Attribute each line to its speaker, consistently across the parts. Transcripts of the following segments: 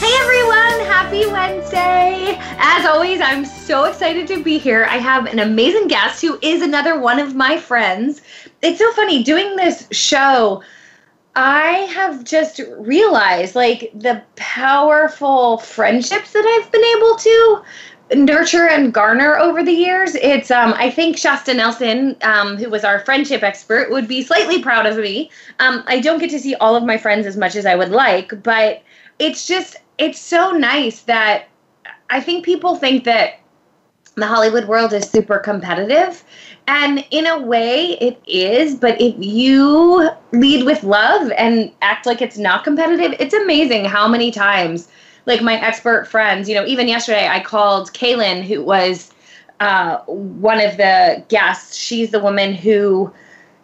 Speaker 1: Hey everyone, happy Wednesday. As always, I'm so excited to be here. I have an amazing guest who is another one of my friends. It's so funny doing this show. I have just realized like the powerful friendships that I've been able to nurture and garner over the years. It's um I think Shasta Nelson, um, who was our friendship expert, would be slightly proud of me. Um, I don't get to see all of my friends as much as I would like, but it's just it's so nice that I think people think that the Hollywood world is super competitive. And in a way, it is. But if you lead with love and act like it's not competitive, it's amazing how many times, like my expert friends, you know, even yesterday, I called Kaylin, who was uh, one of the guests. She's the woman who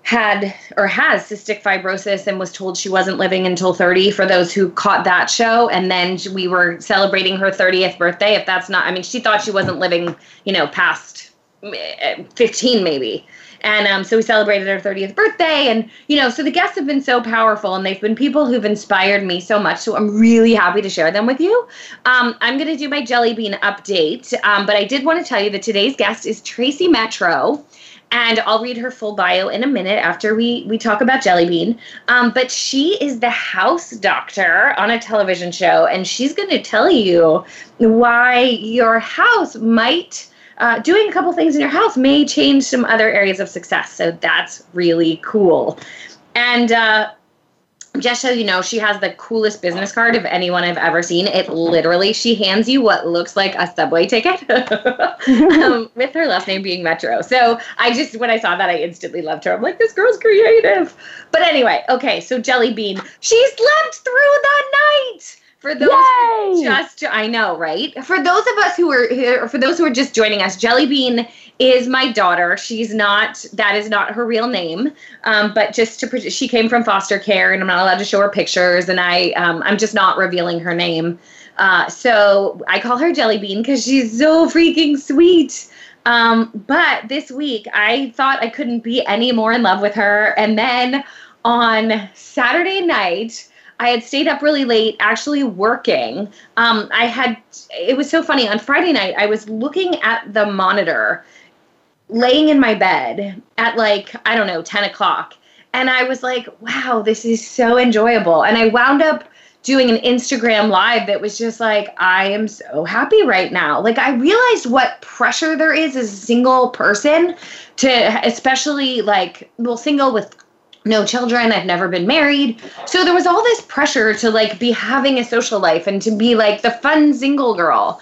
Speaker 1: had or has cystic fibrosis and was told she wasn't living until 30 for those who caught that show. And then we were celebrating her 30th birthday. If that's not i mean she thought she wasn't living you know past eh, 15 maybe. And um, so we celebrated her 30th birthday. And you know so the guests have been so powerful and they've been people who've inspired me so much. So i'm really happy to share them with you. Um, i'm going to do my jelly bean update. Um, but i did want to tell you that today's guest is tracy metro and I'll read her full bio in a minute after we we talk about Jellybean. Um, but she is the house doctor on a television show, and she's going to tell you why your house might. Uh, doing a couple things in your house may change some other areas of success. So that's really cool. And uh, just so you know, she has the coolest business card of anyone I've ever seen. It literally, she hands you what looks like a subway ticket um, with her last name being Metro. So I just, when I saw that, I instantly loved her. I'm like, this girl's creative. But anyway, okay, so Jelly Bean, she slept through the night. For those just, I know, right? For those of us who are here, for those who are just joining us, Jelly Bean is my daughter. She's not, that is not her real name. Um, but just to, she came from foster care and I'm not allowed to show her pictures and I, um, I'm just not revealing her name. Uh, so I call her Jelly Bean because she's so freaking sweet. Um, but this week I thought I couldn't be any more in love with her. And then on Saturday night, I had stayed up really late actually working. Um, I had, it was so funny. On Friday night, I was looking at the monitor laying in my bed at like, I don't know, 10 o'clock. And I was like, wow, this is so enjoyable. And I wound up doing an Instagram live that was just like, I am so happy right now. Like, I realized what pressure there is as a single person to, especially like, well, single with no children i've never been married so there was all this pressure to like be having a social life and to be like the fun single girl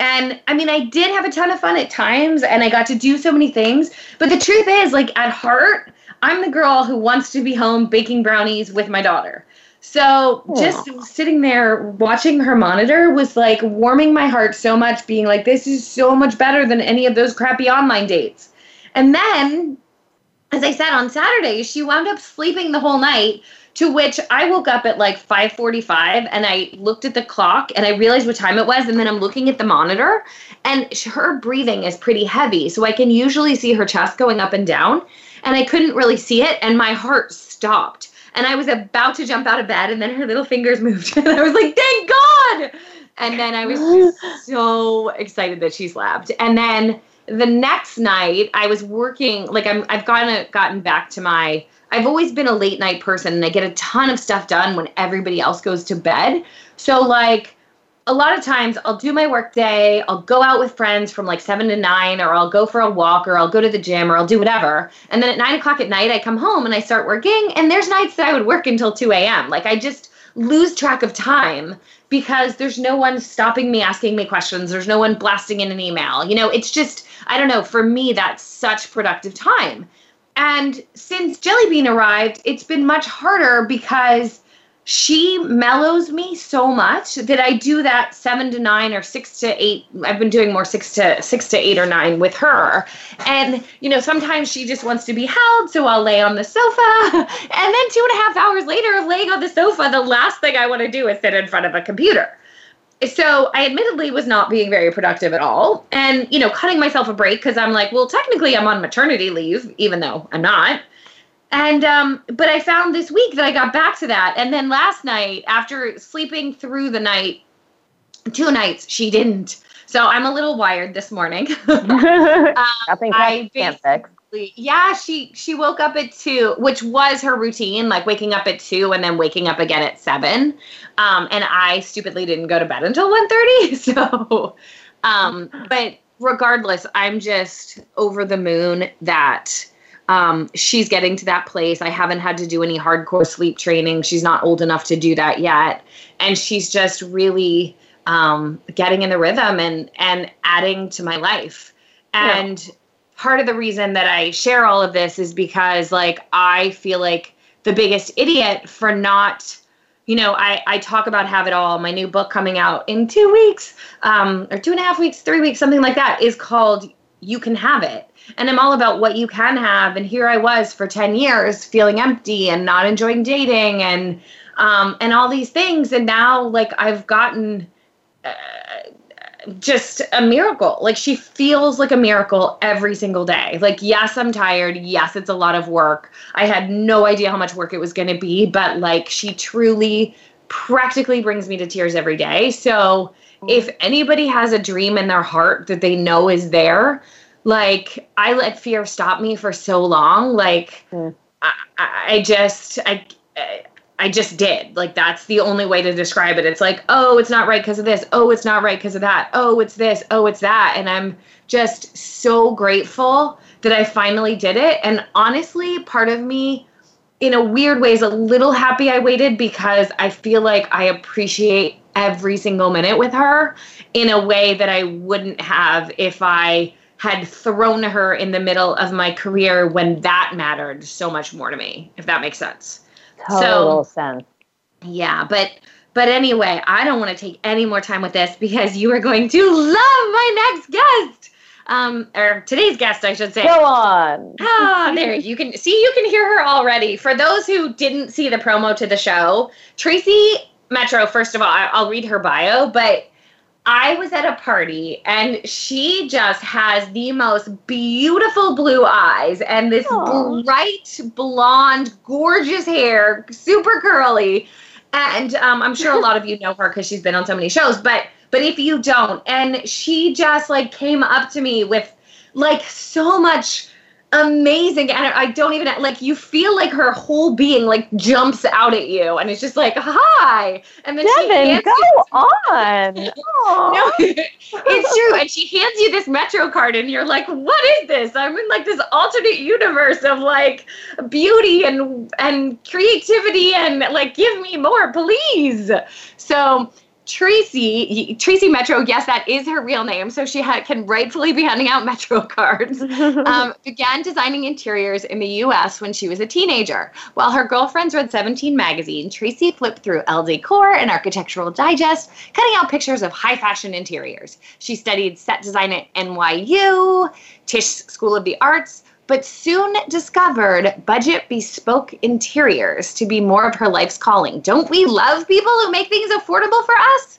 Speaker 1: and I mean, I did have a ton of fun at times and I got to do so many things. But the truth is, like, at heart, I'm the girl who wants to be home baking brownies with my daughter. So Aww. just sitting there watching her monitor was like warming my heart so much, being like, this is so much better than any of those crappy online dates. And then, as I said on Saturday, she wound up sleeping the whole night to which I woke up at like 5:45 and I looked at the clock and I realized what time it was and then I'm looking at the monitor and her breathing is pretty heavy so I can usually see her chest going up and down and I couldn't really see it and my heart stopped and I was about to jump out of bed and then her little fingers moved and I was like thank god! And then I was so excited that she slept and then the next night I was working like I'm I've gotten gotten back to my I've always been a late night person and I get a ton of stuff done when everybody else goes to bed. So like a lot of times I'll do my work day, I'll go out with friends from like seven to nine, or I'll go for a walk, or I'll go to the gym, or I'll do whatever. And then at nine o'clock at night, I come home and I start working. And there's nights that I would work until 2 a.m. Like I just lose track of time because there's no one stopping me asking me questions. There's no one blasting in an email. You know, it's just, I don't know, for me, that's such productive time. And since Jellybean arrived, it's been much harder because she mellows me so much that I do that seven to nine or six to eight. I've been doing more six to six to eight or nine with her. And, you know, sometimes she just wants to be held. So I'll lay on the sofa. And then two and a half hours later laying on the sofa, the last thing I want to do is sit in front of a computer. So I admittedly was not being very productive at all. And, you know, cutting myself a break because I'm like, well, technically I'm on maternity leave, even though I'm not. And um, but I found this week that I got back to that. And then last night, after sleeping through the night, two nights, she didn't. So I'm a little wired this morning. um,
Speaker 2: I think I can't fix.
Speaker 1: Yeah, she she woke up at two, which was her routine, like waking up at two and then waking up again at seven. Um, and I stupidly didn't go to bed until 1.30. So, um, but regardless, I'm just over the moon that um, she's getting to that place. I haven't had to do any hardcore sleep training. She's not old enough to do that yet, and she's just really um, getting in the rhythm and and adding to my life. And yeah. Part of the reason that I share all of this is because like I feel like the biggest idiot for not you know, I, I talk about Have It All, my new book coming out in two weeks, um, or two and a half weeks, three weeks, something like that, is called You Can Have It and I'm all about what you can have. And here I was for 10 years feeling empty and not enjoying dating and um, and all these things. And now, like, I've gotten uh, just a miracle. Like, she feels like a miracle every single day. Like, yes, I'm tired. Yes, it's a lot of work. I had no idea how much work it was going to be, but like, she truly practically brings me to tears every day. So, if anybody has a dream in their heart that they know is there, like I let fear stop me for so long. Like mm. I, I just I I just did. Like that's the only way to describe it. It's like, oh, it's not right because of this. Oh, it's not right because of that. Oh, it's this. Oh, it's that. And I'm just so grateful that I finally did it. And honestly, part of me in a weird way is a little happy I waited because I feel like I appreciate every single minute with her in a way that I wouldn't have if I had thrown her in the middle of my career when that mattered so much more to me, if that makes sense.
Speaker 2: Total so, sense.
Speaker 1: Yeah, but but anyway, I don't want to take any more time with this because you are going to love my next guest. Um, or today's guest, I should say.
Speaker 2: Go on.
Speaker 1: ah, there you can see you can hear her already. For those who didn't see the promo to the show, Tracy Metro. First of all, I'll read her bio, but I was at a party and she just has the most beautiful blue eyes and this Aww. bright blonde, gorgeous hair, super curly. And um, I'm sure a lot of you know her because she's been on so many shows, but but if you don't, and she just like came up to me with like so much amazing. And i don't even like you feel like her whole being like jumps out at you. And it's just like hi. And
Speaker 2: then Devin, go on. No,
Speaker 1: it's true. And she hands you this metro card and you're like what is this? I'm in like this alternate universe of like beauty and and creativity and like give me more please. So Tracy, Tracy Metro, yes, that is her real name, so she ha- can rightfully be handing out Metro cards, um, began designing interiors in the US when she was a teenager. While her girlfriends read 17 magazine, Tracy flipped through Elle Decor and Architectural Digest, cutting out pictures of high fashion interiors. She studied set design at NYU, Tisch School of the Arts, but soon discovered budget bespoke interiors to be more of her life's calling. Don't we love people who make things affordable for us?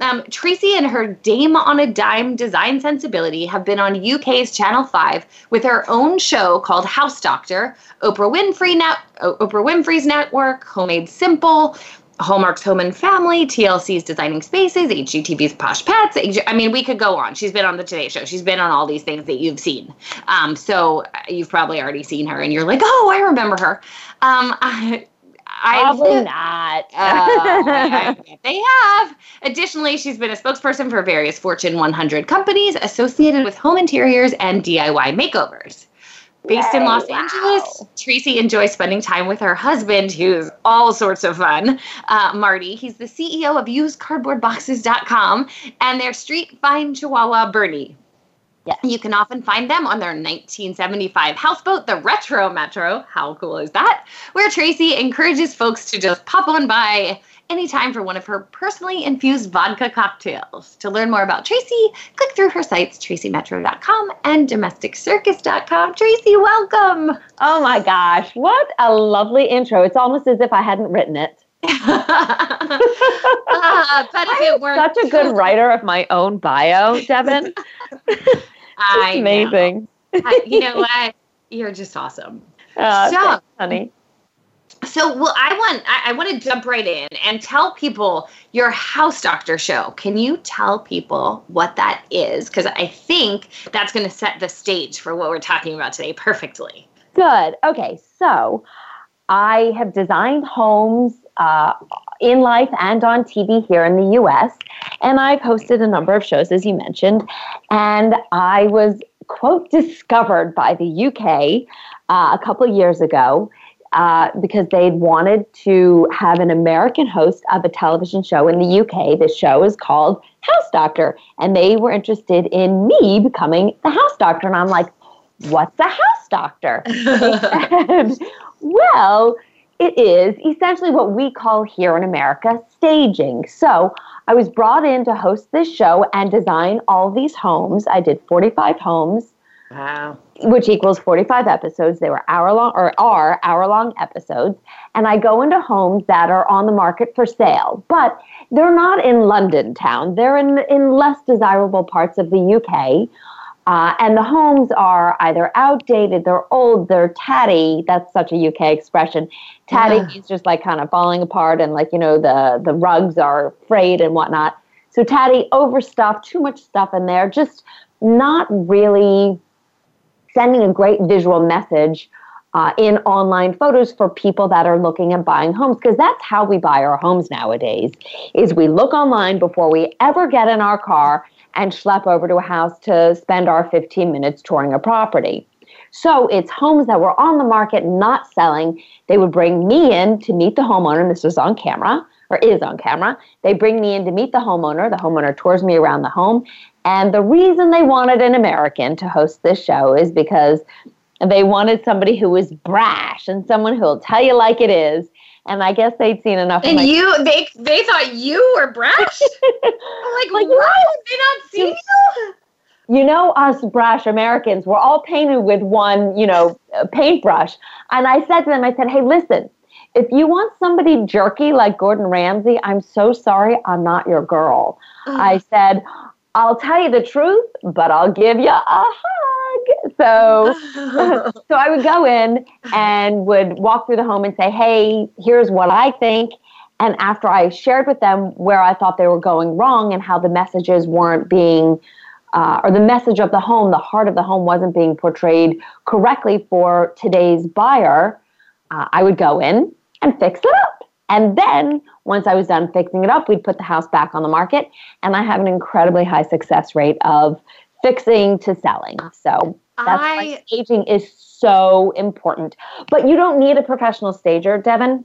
Speaker 1: Um, Tracy and her Dame on a Dime design sensibility have been on UK's Channel 5 with her own show called House Doctor, Oprah Winfrey Net- Oprah Winfrey's Network, Homemade Simple, Hallmark's Home and Family, TLC's Designing Spaces, HGTV's Posh Pets. I mean, we could go on. She's been on the Today Show. She's been on all these things that you've seen. Um, so uh, you've probably already seen her, and you're like, oh, I remember her. Um, I,
Speaker 2: Probably not. uh,
Speaker 1: I, I they have. Additionally, she's been a spokesperson for various Fortune 100 companies associated with home interiors and DIY makeovers. Based Yay, in Los wow. Angeles, Tracy enjoys spending time with her husband, who's all sorts of fun, uh, Marty. He's the CEO of usedcardboardboxes.com and their street fine chihuahua, Bernie. Yes. You can often find them on their 1975 houseboat, the Retro Metro. How cool is that? Where Tracy encourages folks to just pop on by anytime for one of her personally infused vodka cocktails. To learn more about Tracy, click through her sites, tracymetro.com and domesticcircus.com. Tracy, welcome.
Speaker 2: Oh my gosh, what a lovely intro. It's almost as if I hadn't written it. uh, but if it were such a good writer of my own bio, Devin.
Speaker 1: I
Speaker 2: amazing.
Speaker 1: I, you know what? You're just awesome.
Speaker 2: Uh, so, honey.
Speaker 1: So, well, I want I, I want to jump right in and tell people your house doctor show. Can you tell people what that is? Because I think that's going to set the stage for what we're talking about today perfectly.
Speaker 2: Good. Okay, so I have designed homes uh, in life and on TV here in the US. And I've hosted a number of shows, as you mentioned. And I was, quote, discovered by the UK uh, a couple years ago. Uh, because they'd wanted to have an American host of a television show in the UK. The show is called House Doctor, and they were interested in me becoming the house doctor. And I'm like, what's a house doctor? well, it is essentially what we call here in America staging. So I was brought in to host this show and design all these homes. I did 45 homes.
Speaker 1: Wow.
Speaker 2: Which equals 45 episodes. They were hour long or are hour long episodes. And I go into homes that are on the market for sale, but they're not in London town. They're in, in less desirable parts of the UK. Uh, and the homes are either outdated, they're old, they're tatty. That's such a UK expression. Tatty yeah. means just like kind of falling apart and like, you know, the, the rugs are frayed and whatnot. So tatty, overstuffed, too much stuff in there, just not really sending a great visual message uh, in online photos for people that are looking at buying homes because that's how we buy our homes nowadays is we look online before we ever get in our car and schlep over to a house to spend our 15 minutes touring a property. So it's homes that were on the market, not selling. They would bring me in to meet the homeowner, and this was on camera, or is on camera. They bring me in to meet the homeowner. The homeowner tours me around the home. And the reason they wanted an American to host this show is because they wanted somebody who was brash and someone who will tell you like it is and I guess they'd seen enough.
Speaker 1: And you, they, they thought you were brash. like, like, what? Have they not seen you?
Speaker 2: You know, us brash Americans, we're all painted with one, you know, paintbrush. And I said to them, I said, hey, listen, if you want somebody jerky like Gordon Ramsay, I'm so sorry, I'm not your girl. I said, I'll tell you the truth, but I'll give you a hug. So, so I would go in and would walk through the home and say, "Hey, here's what I think." And after I shared with them where I thought they were going wrong and how the messages weren't being, uh, or the message of the home, the heart of the home wasn't being portrayed correctly for today's buyer, uh, I would go in and fix it up. And then once I was done fixing it up, we'd put the house back on the market. And I have an incredibly high success rate of fixing to selling. So that's I, why staging is so important. But you don't need a professional stager, Devin.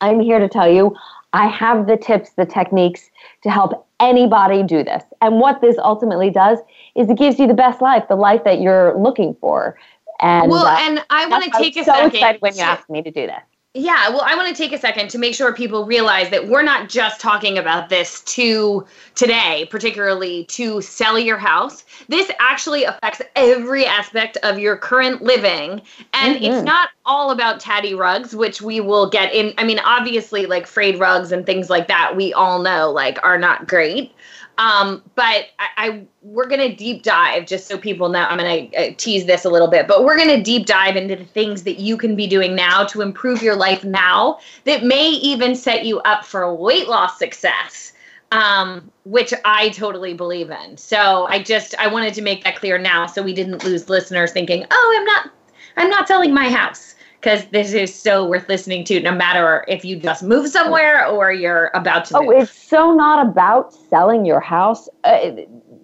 Speaker 2: I'm here to tell you I have the tips, the techniques to help anybody do this. And what this ultimately does is it gives you the best life, the life that you're looking for. And
Speaker 1: well, uh, and I want to take a
Speaker 2: so
Speaker 1: second.
Speaker 2: excited when you asked me to do this.
Speaker 1: Yeah, well, I want to take a second to make sure people realize that we're not just talking about this to today, particularly to sell your house. This actually affects every aspect of your current living. And mm-hmm. it's not all about tatty rugs, which we will get in. I mean, obviously, like frayed rugs and things like that, we all know like are not great. Um, but I, I we're gonna deep dive just so people know. I'm gonna uh, tease this a little bit, but we're gonna deep dive into the things that you can be doing now to improve your life now that may even set you up for weight loss success. Um, which I totally believe in. So I just I wanted to make that clear now, so we didn't lose listeners thinking, oh, I'm not I'm not selling my house because this is so worth listening to no matter if you just move somewhere or you're about to
Speaker 2: oh,
Speaker 1: move.
Speaker 2: it's so not about selling your house. Uh,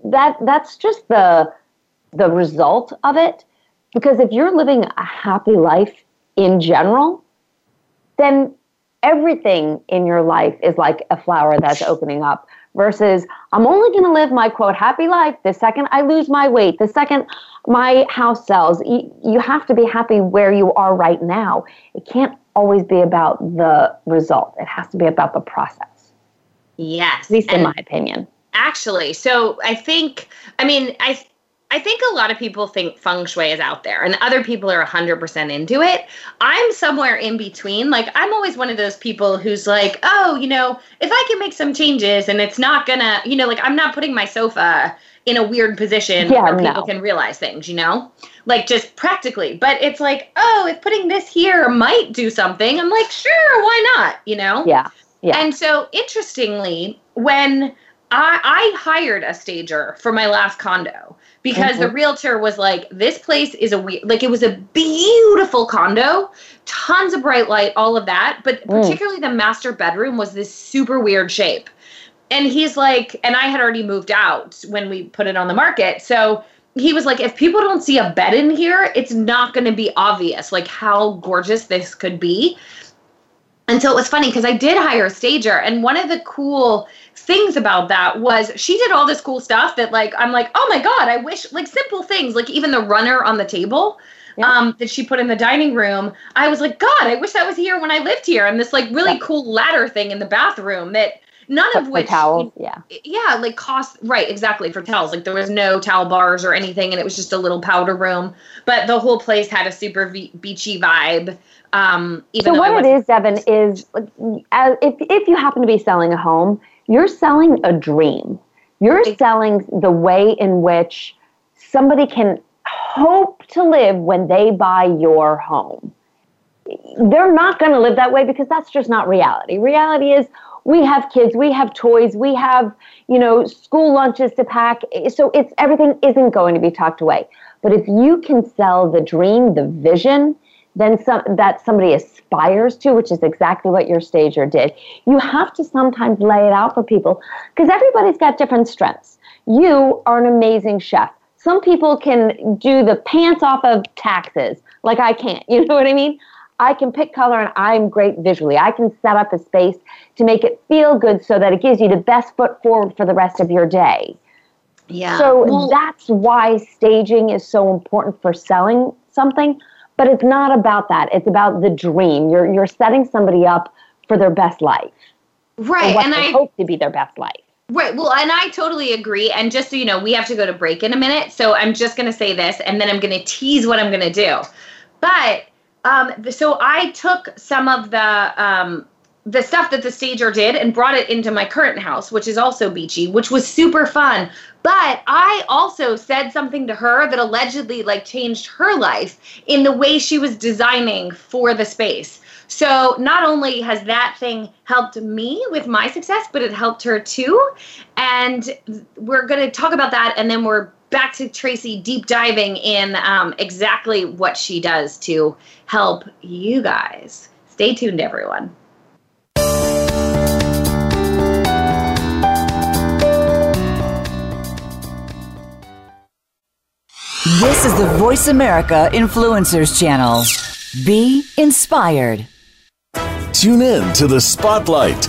Speaker 2: that that's just the the result of it because if you're living a happy life in general, then everything in your life is like a flower that's opening up versus I'm only going to live my quote happy life the second I lose my weight, the second my house sells. You, you have to be happy where you are right now. It can't always be about the result, it has to be about the process.
Speaker 1: Yes.
Speaker 2: At least
Speaker 1: and
Speaker 2: in my opinion.
Speaker 1: Actually, so I think, I mean, I I think a lot of people think feng shui is out there and other people are 100% into it. I'm somewhere in between. Like, I'm always one of those people who's like, oh, you know, if I can make some changes and it's not gonna, you know, like I'm not putting my sofa in a weird position
Speaker 2: Yeah,
Speaker 1: where
Speaker 2: no.
Speaker 1: people can realize things, you know? Like, just practically. But it's like, oh, if putting this here might do something, I'm like, sure, why not, you know?
Speaker 2: Yeah. Yeah.
Speaker 1: And so, interestingly, when I, I hired a stager for my last condo because the realtor was like, "This place is a weird, like it was a beautiful condo, tons of bright light, all of that, but
Speaker 2: Mm.
Speaker 1: particularly the master bedroom was this super weird shape." And he's like, and I had already moved out when we put it on the market, so he was like, if people don't see a bed in here, it's not going to be obvious like how gorgeous this could be. And so it was funny because I did hire a stager, and one of the cool things about that was she did all this cool stuff that like I'm like, oh my god, I wish like simple things like even the runner on the table.
Speaker 2: Yeah.
Speaker 1: Um, that she put in the dining room. I was like, God, I wish that was here when I lived here. And this like really
Speaker 2: Yeah.
Speaker 1: cool ladder thing in the bathroom that none of which
Speaker 2: towels. Yeah.
Speaker 1: yeah, like cost right exactly for towels. Like there was no towel bars or anything, and it was just a little powder room. But the whole place had a super be- beachy vibe. Um, even
Speaker 2: So what it is, Devin, is as, if if you happen to be selling a home, you're selling a dream. You're
Speaker 1: Exactly.
Speaker 2: selling the way in which somebody can hope to live when they buy your home. They're not going to live that way because that's just not reality. Reality is we have kids, we have toys, we have, you know, school lunches to pack. So it's everything isn't going to be tucked away. But if you can sell the dream, the vision, then some that somebody aspires to, which is exactly what your stager did. You have to sometimes lay it out for people because everybody's got different strengths. You are an amazing chef. Some people can do the pants off of taxes, like I can't. You know what I mean? I can pick color and I'm great visually. I can set up a space to make it feel good so that it gives you the best foot forward for the rest of your day.
Speaker 1: yeah.
Speaker 2: So
Speaker 1: Well,
Speaker 2: that's why staging is so important for selling something, but it's not about that. It's about the dream. You're you're setting somebody up for their best life.
Speaker 1: Right, and I
Speaker 2: hope to be their best life.
Speaker 1: Right. Well, and I totally agree. And just so you know, we have to go to break in a minute. So I'm just going to say this and then I'm going to tease what I'm going to do. But um, so I took some of the um, the stuff that the stager did and brought it into my current house, which is also beachy, which was super fun. But I also said something to her that allegedly like changed her life in the way she was designing for the space. So not only has that thing helped me with my success, but it helped her too. And we're going to talk about that, and then we're back to Tracy deep diving in um, exactly what she does to help you guys. Stay tuned, everyone.
Speaker 3: This is the Voice America Influencers Channel. Be inspired.
Speaker 4: Tune in to the Spotlight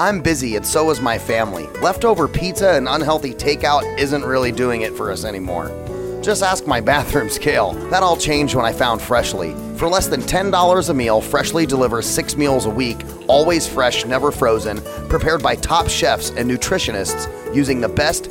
Speaker 5: I'm busy and so is my family. Leftover pizza and unhealthy takeout isn't really doing it for us anymore. Just ask my bathroom scale. That all changed when I found Freshly. For less than $10 a meal, Freshly delivers six meals a week, always fresh, never frozen, prepared by top chefs and nutritionists using the best,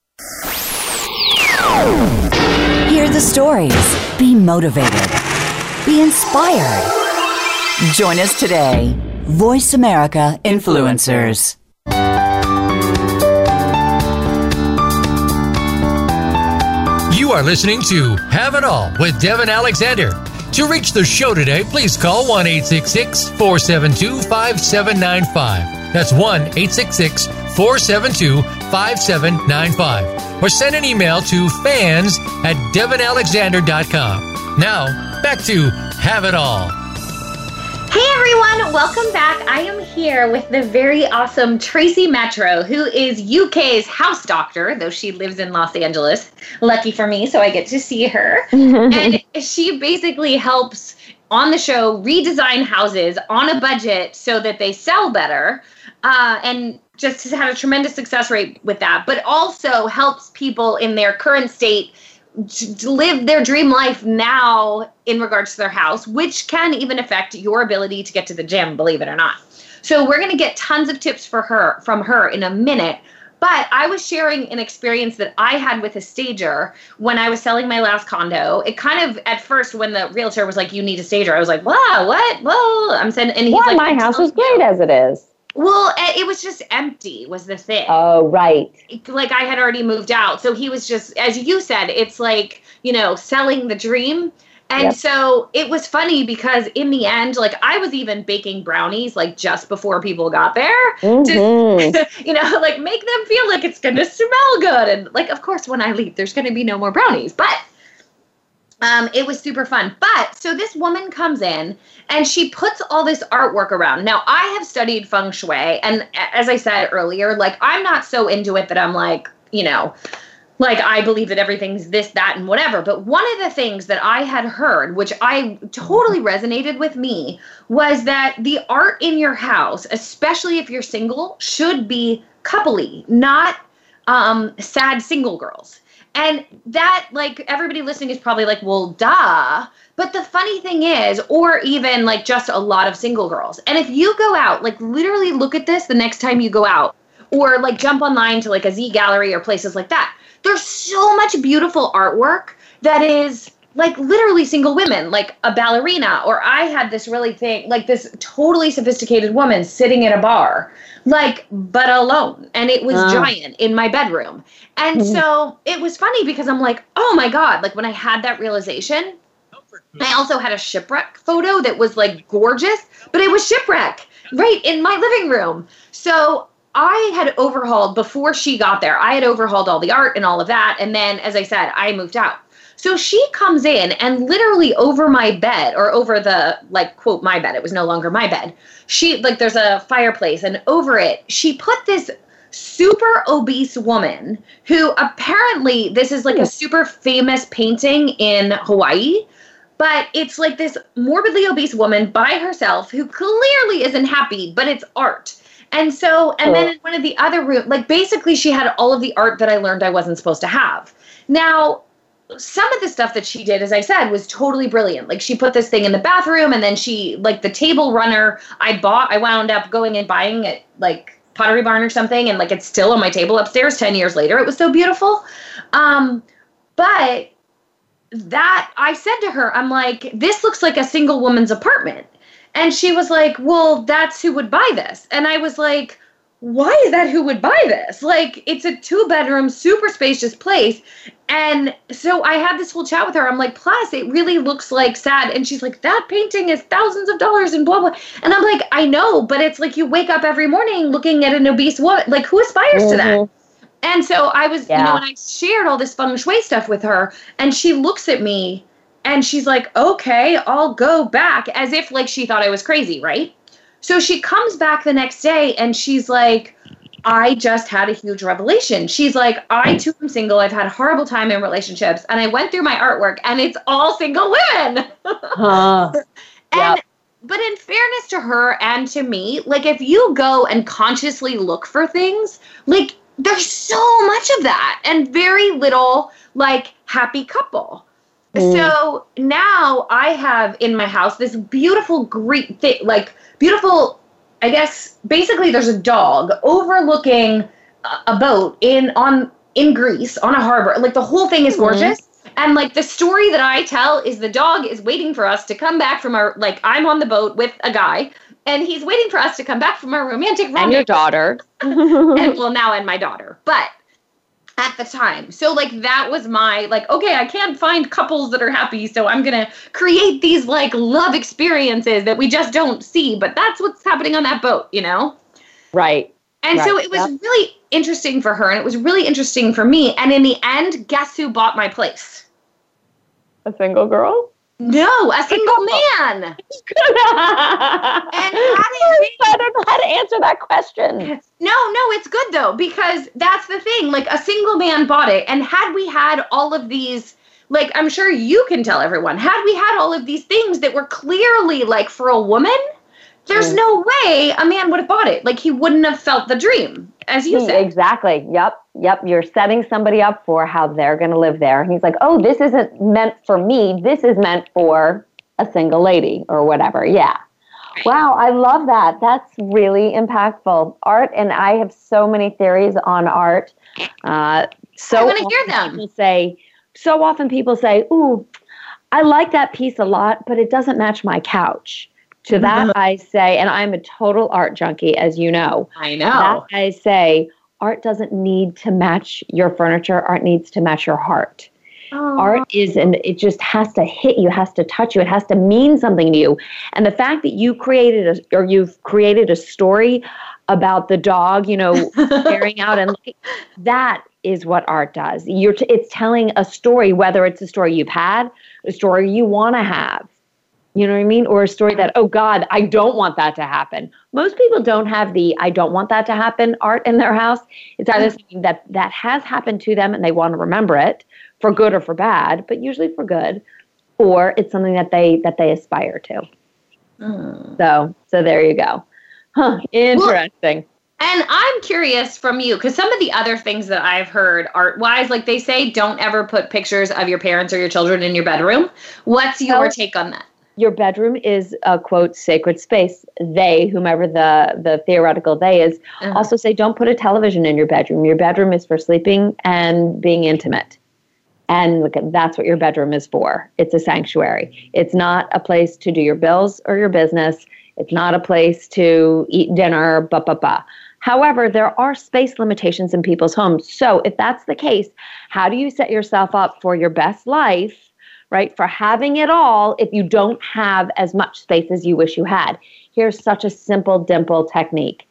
Speaker 3: Hear the stories. Be motivated. Be inspired. Join us today. Voice America Influencers.
Speaker 6: You are listening to Have It All with Devin Alexander. To reach the show today, please call 1 472 5795. That's 1 472 5795. Or send an email to fans at devinalexander.com. Now, back to Have It All.
Speaker 1: Hey everyone, welcome back. I am here with the very awesome Tracy Metro, who is UK's house doctor, though she lives in Los Angeles. Lucky for me, so I get to see her. and she basically helps on the show redesign houses on a budget so that they sell better. Uh, and just has had a tremendous success rate with that, but also helps people in their current state live their dream life now in regards to their house, which can even affect your ability to get to the gym, believe it or not. So we're going to get tons of tips for her from her in a minute. But I was sharing an experience that I had with a stager when I was selling my last condo. It kind of at first when the realtor was like, "You need a stager," I was like, "Wow, what? Whoa!" I'm saying," and he's
Speaker 2: yeah,
Speaker 1: like,
Speaker 2: my house is great
Speaker 1: you."
Speaker 2: as it is.
Speaker 1: Well, eh, it was just empty. Was the thing
Speaker 2: Oh, right.
Speaker 1: like I had already moved out. So he was just, as you said, it's like, you know, selling the dream. And
Speaker 2: Yep.
Speaker 1: so it was funny because in the end, like I was even baking brownies like just before people got there
Speaker 2: Mhm.
Speaker 1: to, you know, like make them feel like it's going to smell good. And like, of course, when I leave, there's going to be no more brownies. But um, it was super fun. But so this woman comes in and she puts all this artwork around. Now, I have studied feng shui. And as I said earlier, like I'm not so into it that I'm like, you know, like I believe that everything's this, that, and whatever. But one of the things that I had heard, which I totally resonated with me, was that the art in your house, especially if you're single, should be coupley, not um, sad single girls. And that, like, everybody listening is probably like, well, duh. But the funny thing is, or even like just a lot of single girls. And if you go out, like, literally look at this the next time you go out, or like jump online to like a Z Gallerie or places like that, there's so much beautiful artwork that is like literally single women, like a ballerina. Or I had this really thing, like this totally sophisticated woman sitting at a bar, like, but alone. And it was
Speaker 2: Ah.
Speaker 1: giant in my bedroom. And
Speaker 2: Mhm.
Speaker 1: so it was funny because I'm like, oh my God, like when I had that realization, I also had a shipwreck photo that was like gorgeous, but it was shipwreck right in my living room. So I had overhauled before she got there. I had overhauled all the art and all of that. And then, as I said, I moved out. So she comes in and literally over my bed or over the, like, quote, my bed, it was no longer my bed. She, like, there's a fireplace and over it, she put this super obese woman who apparently, this is like a hmm. super famous painting in Hawaii but it's like this morbidly obese woman by herself who clearly isn't happy, but it's art. And so, and then in one of the other rooms, like basically she had all of the art that I learned I wasn't supposed to have. Now, some of the stuff that she did, as I said, was totally brilliant. Like she put this thing in the bathroom and then she, like the table runner I bought, I wound up going and buying it like Pottery Barn or something. And like it's still on my table upstairs 10 years later. It was so beautiful. Um, but that I said to her, I'm like, this looks like a single woman's apartment. And she was like, well, that's who would buy this. And I was like, why is that who would buy this? Like, it's a two bedroom, super spacious place. And so I had this whole chat with her. I'm like, plus, it really looks like sad. And she's like, that painting is thousands of dollars and blah, blah. And I'm like, I know, but it's like you wake up every morning looking at an obese woman. Like, who aspires to that?
Speaker 2: Mhm.
Speaker 1: And so I was, you know, and I shared all this feng shui stuff with her, and she looks at me and she's like, okay, I'll go back, as if like she thought I was crazy, right? So she comes back the next day and she's like, I just had a huge revelation. She's like, I too am single. I've had a horrible time in relationships. And I went through my artwork and it's all single women.
Speaker 2: Huh.
Speaker 1: And
Speaker 2: Yep.
Speaker 1: but in fairness to her and to me, like if you go and consciously look for things, like there's so much of that and very little like happy couple.
Speaker 2: Mm.
Speaker 1: So now I have in my house this beautiful Greek thing, like beautiful. I guess basically there's a dog overlooking a- boat in on in Greece on a harbor. Like the whole thing is
Speaker 2: Mhm.
Speaker 1: gorgeous. And like the story that I tell is the dog is waiting for us to come back from our like I'm on the boat with a guy and he's waiting for us to come back from our romantic
Speaker 2: and your daughter.
Speaker 1: and well now and my daughter but at the time so like that was my like okay i can't find couples that are happy so i'm gonna create these like love experiences that we just don't see but that's what's happening on that boat you know
Speaker 2: right.
Speaker 1: and so it was
Speaker 2: yep.
Speaker 1: really interesting for her and it was really interesting for me and in the end guess who bought my place
Speaker 2: A single girl?
Speaker 1: No a single man
Speaker 2: and
Speaker 1: how
Speaker 2: I don't know how to answer that question.
Speaker 1: No, no, it's good though because that's the thing. Like a single man bought it, and had we had all of these, like I'm sure you can tell everyone, had we had all of these things that were clearly like for a woman, there's
Speaker 2: Mm.
Speaker 1: no way a man would have bought it. Like he wouldn't have felt the dream, as you said.
Speaker 2: Exactly. Yep. Yep. You're setting somebody up for how they're going to live there. And he's like, oh, this isn't meant for me. This is meant for a single lady or whatever. Yeah. Wow. I love that. That's really impactful. Art, and I have so many theories on art. Uh, so
Speaker 1: I wanna hear
Speaker 2: often
Speaker 1: them.
Speaker 2: People say, so often people say, ooh, I like that piece a lot, but it doesn't match my couch. To that,
Speaker 1: Mhm.
Speaker 2: I say, and I'm a total art junkie, as you know.
Speaker 1: I
Speaker 2: That
Speaker 1: know.
Speaker 2: I say, art doesn't need to match your furniture. Art needs to match your heart. Art is, and it just has to hit you, has to touch you, it has to mean something to you. And the fact that you created a, or you've created a story about the dog, you know, staring out and looking, that is what art does. You're, t- it's telling a story, whether it's a story you've had, a story you want to have. You know what I mean? Or a story that, oh God, I don't want that to happen. Most people don't have the I don't want that to happen art in their house. It's either mm-hmm. something that that has happened to them and they want to remember it for good or for bad, but usually for good, or it's something that they that they aspire to. Mm. So so there you go. Huh, interesting.
Speaker 1: And I'm curious from you because some of the other things that I've heard art wise, like they say, don't ever put pictures of your parents or your children in your bedroom. What's your
Speaker 2: Well-
Speaker 1: take on that?
Speaker 2: Your bedroom is a quote sacred space. They, whomever the the theoretical they is,
Speaker 1: Uh-huh.
Speaker 2: also say don't put a television in your bedroom. Your bedroom is for sleeping and being intimate. And look, that's what your bedroom is for. It's a sanctuary. It's not a place to do your bills or your business. It's not a place to eat dinner, ba ba ba. However, there are space limitations in people's homes. So, if that's the case, how do you set yourself up for your best life? Right? For having it all if you don't have as much space as you wish you had. Here's such a simple dimple technique.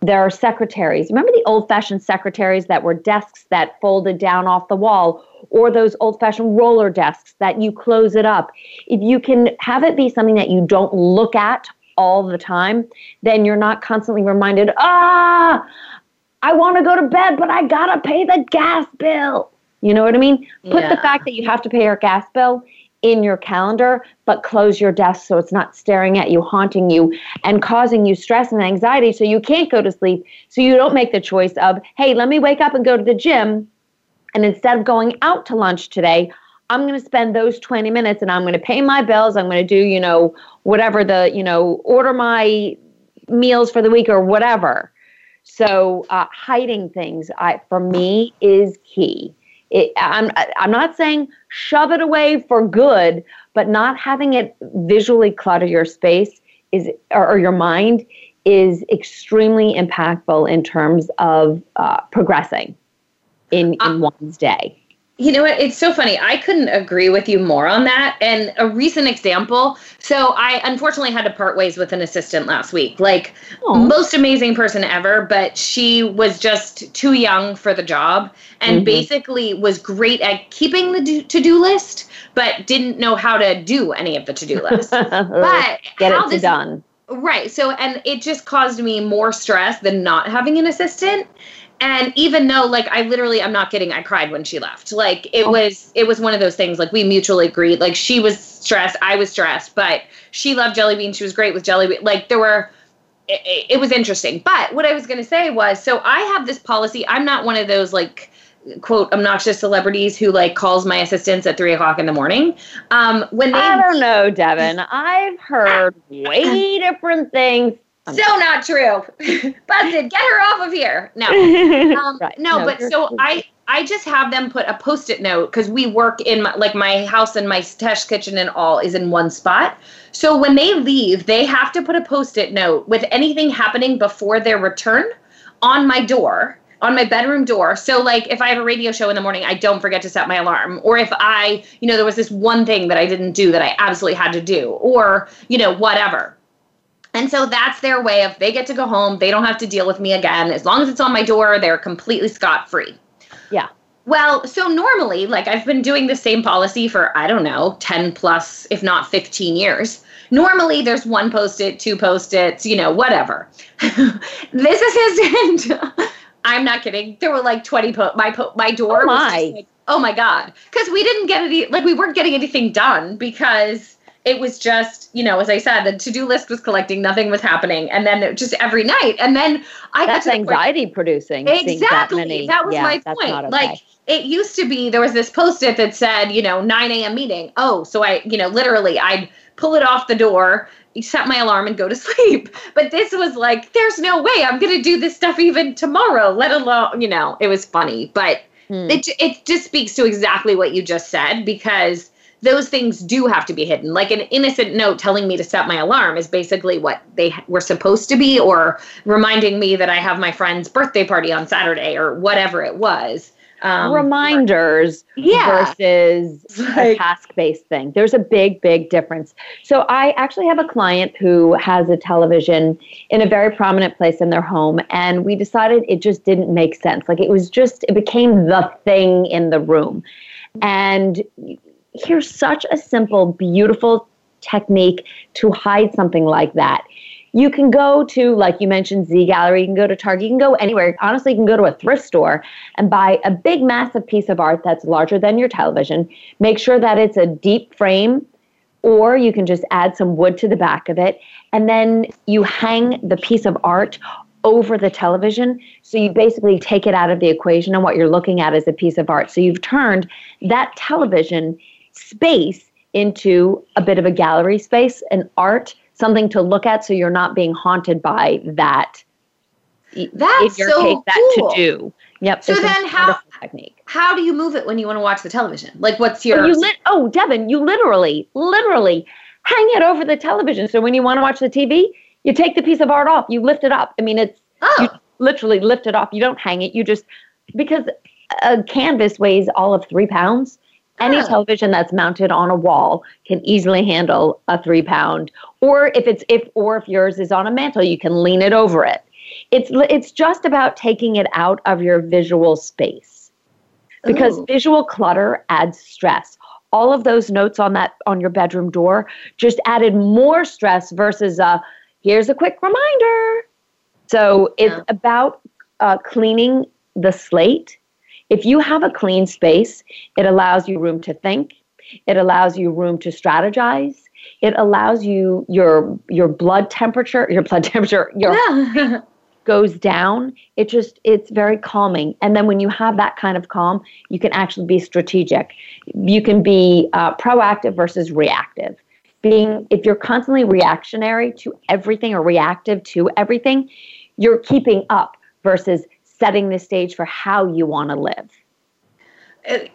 Speaker 2: There are secretaries. Remember the old fashioned secretaries that were desks that folded down off the wall, or those old fashioned roller desks that you close it up? If you can have it be something that you don't look at all the time, then you're not constantly reminded, ah, I want to go to bed, but I got to pay the gas bill. You know what I mean? Put the fact that you have to pay your gas bill in your calendar, but close your desk so it's not staring at you, haunting you, and causing you stress and anxiety so you can't go to sleep. So you don't make the choice of, hey, let me wake up and go to the gym. And instead of going out to lunch today, I'm going to spend those 20 minutes and I'm going to pay my bills. I'm going to do, you know, whatever the, you know, order my meals for the week or whatever. So uh, hiding things, I, for me, is key. It, I'm I'm not saying shove it away for good, but not having it visually clutter your space is or, or your mind is extremely impactful in terms of uh, progressing in in one's day.
Speaker 1: You know what? It's so funny. I couldn't agree with you more on that. And a recent example. So I unfortunately had to part ways with an assistant last week. Like most amazing person ever, but she was just too young for the job and
Speaker 2: Mhm.
Speaker 1: basically was great at keeping the do- to-do list, but didn't know how to do any of the to-do list. But
Speaker 2: Get it
Speaker 1: this
Speaker 2: done.
Speaker 1: Right. So, and it just caused me more stress than not having an assistant. And even though, like, I literally, I'm not kidding, I cried when she left. Like, it was, it was one of those things. Like, we mutually agreed. Like, she was stressed, I was stressed, but she loved jelly beans. She was great with jelly beans. Like, there were, it, it was interesting. But what I was going to say was, so I have this policy. I'm not one of those like quote obnoxious celebrities who like calls my assistants at three o'clock in the morning. Um, when they
Speaker 2: I don't know, Devin. I've heard way different things.
Speaker 1: So not true. Busted. Get her off of here. No. Um,
Speaker 2: Right.
Speaker 1: No,
Speaker 2: No,
Speaker 1: but so I I just have them put a post-it note because we work in my, like my house and my test kitchen and all is in one spot. So when they leave, they have to put a post-it note with anything happening before their return on my door, on my bedroom door. So like if I have a radio show in the morning, I don't forget to set my alarm. Or if I, you know, there was this one thing that I didn't do that I absolutely had to do, or, you know, whatever. And so that's their way of they get to go home. They don't have to deal with me again. As long as it's on my door, they're completely scot free.
Speaker 2: Yeah.
Speaker 1: Well, so normally, like I've been doing the same policy for, I don't know, 10 plus, if not 15 years. Normally, there's one post it, two post its, you know, whatever. this assistant, I'm not kidding. There were like 20 po- my po- my door.
Speaker 2: Oh
Speaker 1: was
Speaker 2: my.
Speaker 1: like, oh my God. Because we didn't get any, like, we weren't getting anything done because it was just, you know, as I said, the to do list was collecting, nothing was happening. And then it just every night. And then I got
Speaker 2: That's
Speaker 1: to the point-
Speaker 2: anxiety producing.
Speaker 1: Exactly.
Speaker 2: That.
Speaker 1: That was
Speaker 2: yeah,
Speaker 1: my point.
Speaker 2: okay.
Speaker 1: Like it used to be there was this post-it that said, you know, 9 a.m. meeting. Oh, so I, you know, literally I'd pull it off the door, set my alarm and go to sleep. But this was like, there's no way I'm gonna do this stuff even tomorrow, let alone, you know, it was funny. But
Speaker 2: Hmm.
Speaker 1: it it just speaks to exactly what you just said because those things do have to be hidden. Like an innocent note telling me to set my alarm is basically what they were supposed to be, or reminding me that I have my friend's birthday party on Saturday, or whatever it was. Um,
Speaker 2: reminders
Speaker 1: Yeah.
Speaker 2: versus a task based thing. There's a big, big difference. So, I actually have a client who has a television in a very prominent place in their home, and we decided it just didn't make sense. Like, it was just, it became the thing in the room. And here's such a simple, beautiful technique to hide something like that. You can go to, like you mentioned, Z Gallerie, you can go to Target, you can go anywhere. Honestly, you can go to a thrift store and buy a big, massive piece of art that's larger than your television. Make sure that it's a deep frame, or you can just add some wood to the back of it. And then you hang the piece of art over the television. So you basically take it out of the equation, and what you're looking at is a piece of art. So you've turned that television space into a bit of a gallery space, an art, something to look at so you're not being haunted by that.
Speaker 1: That's
Speaker 2: in your
Speaker 1: so
Speaker 2: case, that
Speaker 1: cool.
Speaker 2: to do. Yep.
Speaker 1: So then how-
Speaker 2: technique.
Speaker 1: How do you move it when you want to watch the television? Like, what's your
Speaker 2: Oh, you lit- oh, Devin, you literally, literally hang it over the television. So when you want to watch the TV, you take the piece of art off, you lift it up. I mean, it's
Speaker 1: oh
Speaker 2: you literally lift it off. You don't hang it. You just because a canvas weighs all of three pounds. Any
Speaker 1: Oh.
Speaker 2: television that's mounted on a wall can easily handle a three pound. Or if it's if or if yours is on a mantle, you can lean it over it. It's it's just about taking it out of your visual space because
Speaker 1: Ooh.
Speaker 2: visual clutter adds stress. All of those notes on that on your bedroom door just added more stress versus uh here's a quick reminder. So it's
Speaker 1: Yeah.
Speaker 2: about uh, cleaning the slate. If you have a clean space, it allows you room to think. It allows you room to strategize. It allows you your your blood temperature, your blood temperature, your
Speaker 1: yeah.
Speaker 2: goes down it just it's very calming and then when you have that kind of calm you can actually be strategic you can be uh, proactive versus reactive being if you're constantly reactionary to everything or reactive to everything you're keeping up versus setting the stage for how you want to live.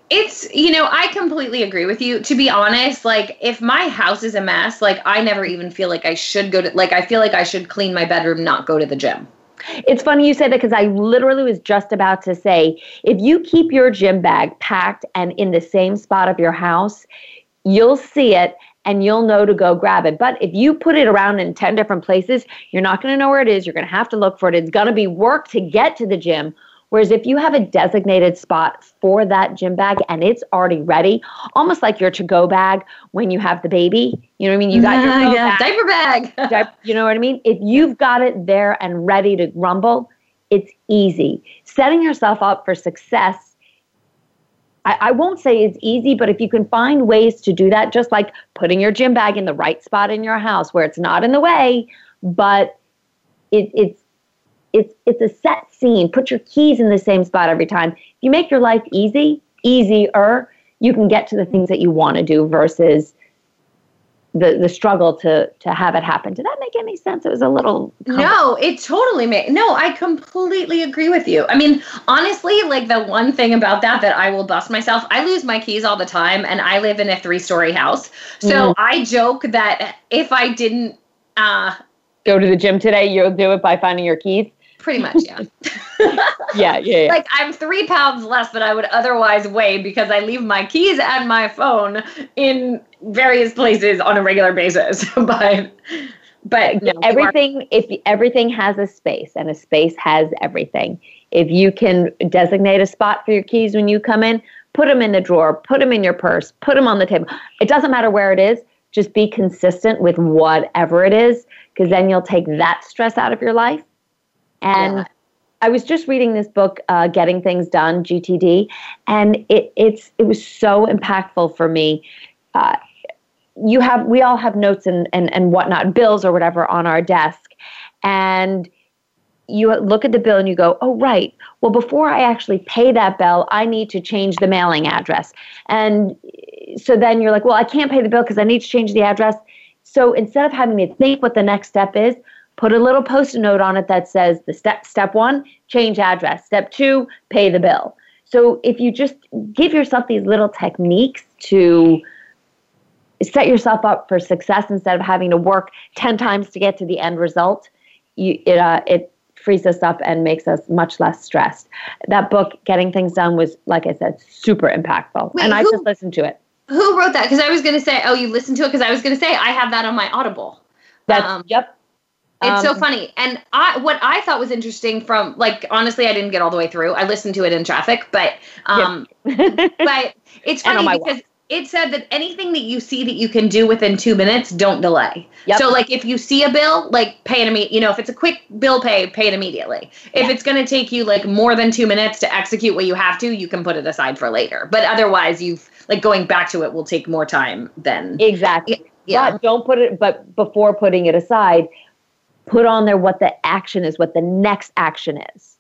Speaker 1: It's you know i completely agree with you. To be honest like if my house is a mess like i never even feel like i should go to like i feel like i should clean my bedroom not go to the gym.
Speaker 2: It's funny you say that because I literally was just about to say if you keep your gym bag packed and in the same spot of your house, you'll see it and you'll know to go grab it. But if you put it around in 10 different places, you're not going to know where it is. You're going to have to look for it. It's going to be work to get to the gym Whereas if you have a designated spot for that gym bag and it's already ready, almost like your to go bag when you have the baby, you know what I mean? You got your
Speaker 1: yeah,
Speaker 2: bag,
Speaker 1: diaper bag.
Speaker 2: You know what I mean? If you've got it there and ready to rumble, it's easy. Setting yourself up for success, I, I won't say it's easy, but if you can find ways to do that, just like putting your gym bag in the right spot in your house where it's not in the way, but it, it's it's it's a set scene. Put your keys in the same spot every time. If you make your life easy, easier, you can get to the things that you want to do versus the the struggle to to have it happen. Did that make any sense? It was a little
Speaker 1: No, it totally made. No, I completely agree with you. I mean, honestly, like the one thing about that that I will bust myself, I lose my keys all the time, and I live in a three-story house. So
Speaker 2: Mhm.
Speaker 1: I joke that if I didn't, uh,
Speaker 2: go to the gym today. You'll do it by finding your keys.
Speaker 1: Pretty much, yeah.
Speaker 2: Yeah, yeah, yeah.
Speaker 1: like I'm three pounds less than I would otherwise weigh because I leave my keys and my phone in various places on a regular basis. but but no, you are-
Speaker 2: everything if everything has a space and a space has everything if you can designate a spot for your keys when you come in put them in the drawer put them in your purse put them on the table it doesn't matter where it is just be consistent with whatever it is because then you'll take that stress out of your life and
Speaker 1: Yeah.
Speaker 2: I was just reading this book, uh, Getting Things Done, GTD, and it, it's it was so impactful for me. Uh, you have we all have notes and, and and whatnot, bills or whatever on our desk, and you look at the bill and you go, oh right, well before I actually pay that bill, I need to change the mailing address, and so then you're like, well I can't pay the bill because I need to change the address. So instead of having to think what the next step is, put a little post-it note on it that says the step step one change address. Step two pay the bill. So if you just give yourself these little techniques to set yourself up for success instead of having to work 10 times to get to the end result you, it, uh, it frees us up and makes us much less stressed. That book getting things done was like i said super impactful.
Speaker 1: Wait,
Speaker 2: and i
Speaker 1: who-
Speaker 2: just listened to it.
Speaker 1: Who wrote that? Because I was gonna say, oh, you listened to it? Because I was gonna say I have that on my Audible.
Speaker 2: that's
Speaker 1: Um,
Speaker 2: yep
Speaker 1: It's so
Speaker 2: Um,
Speaker 1: funny. And I what I thought was interesting from like honestly I didn't get all the way through. I listened to it in traffic, but um but it's funny because it said that anything that you see that you can do within 2 minutes, don't delay.
Speaker 2: Yep.
Speaker 1: So like if you see a bill, like pay it immediately, you know, if it's a quick bill pay, pay it immediately. If
Speaker 2: Yeah.
Speaker 1: it's going to take you like more than 2 minutes to execute what you have to, you can put it aside for later. But otherwise you've like going back to it will take more time than
Speaker 2: exactly
Speaker 1: yeah.
Speaker 2: But don't put it, but before putting it aside, put on there what the action is, what the next action is.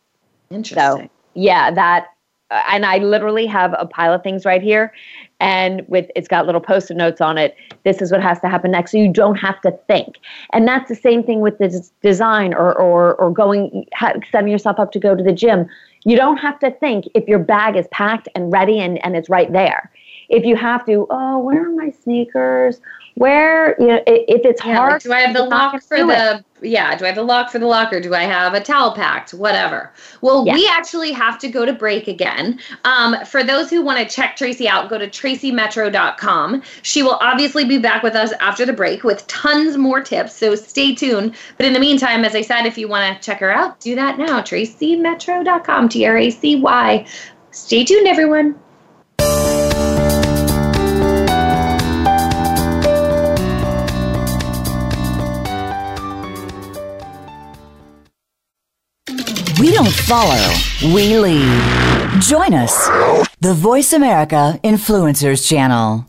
Speaker 1: Interesting.
Speaker 2: So, yeah, that, uh, and I literally have a pile of things right here. And with it's got little post-it notes on it. This is what has to happen next, so you don't have to think. And that's the same thing with the des- design or or or going setting yourself up to go to the gym. You don't have to think if your bag is packed and ready and and it's right there. If you have to, oh, where are my sneakers? Where you know, if it's
Speaker 1: Yeah,
Speaker 2: hard,
Speaker 1: like, do I have the lock for
Speaker 2: do it.
Speaker 1: the yeah, do I have the lock for the locker? Do I have a towel packed? Whatever. Well,
Speaker 2: Yeah.
Speaker 1: we actually have to go to break again. Um, for those who want to check Tracy out, go to tracymetro.com. She will obviously be back with us after the break with tons more tips, so stay tuned. But in the meantime, as I said, if you want to check her out, do that now. tracymetro.com, T R A C Y. Stay tuned, everyone.
Speaker 3: Follow, we lead. Join us, the Voice America Influencers Channel.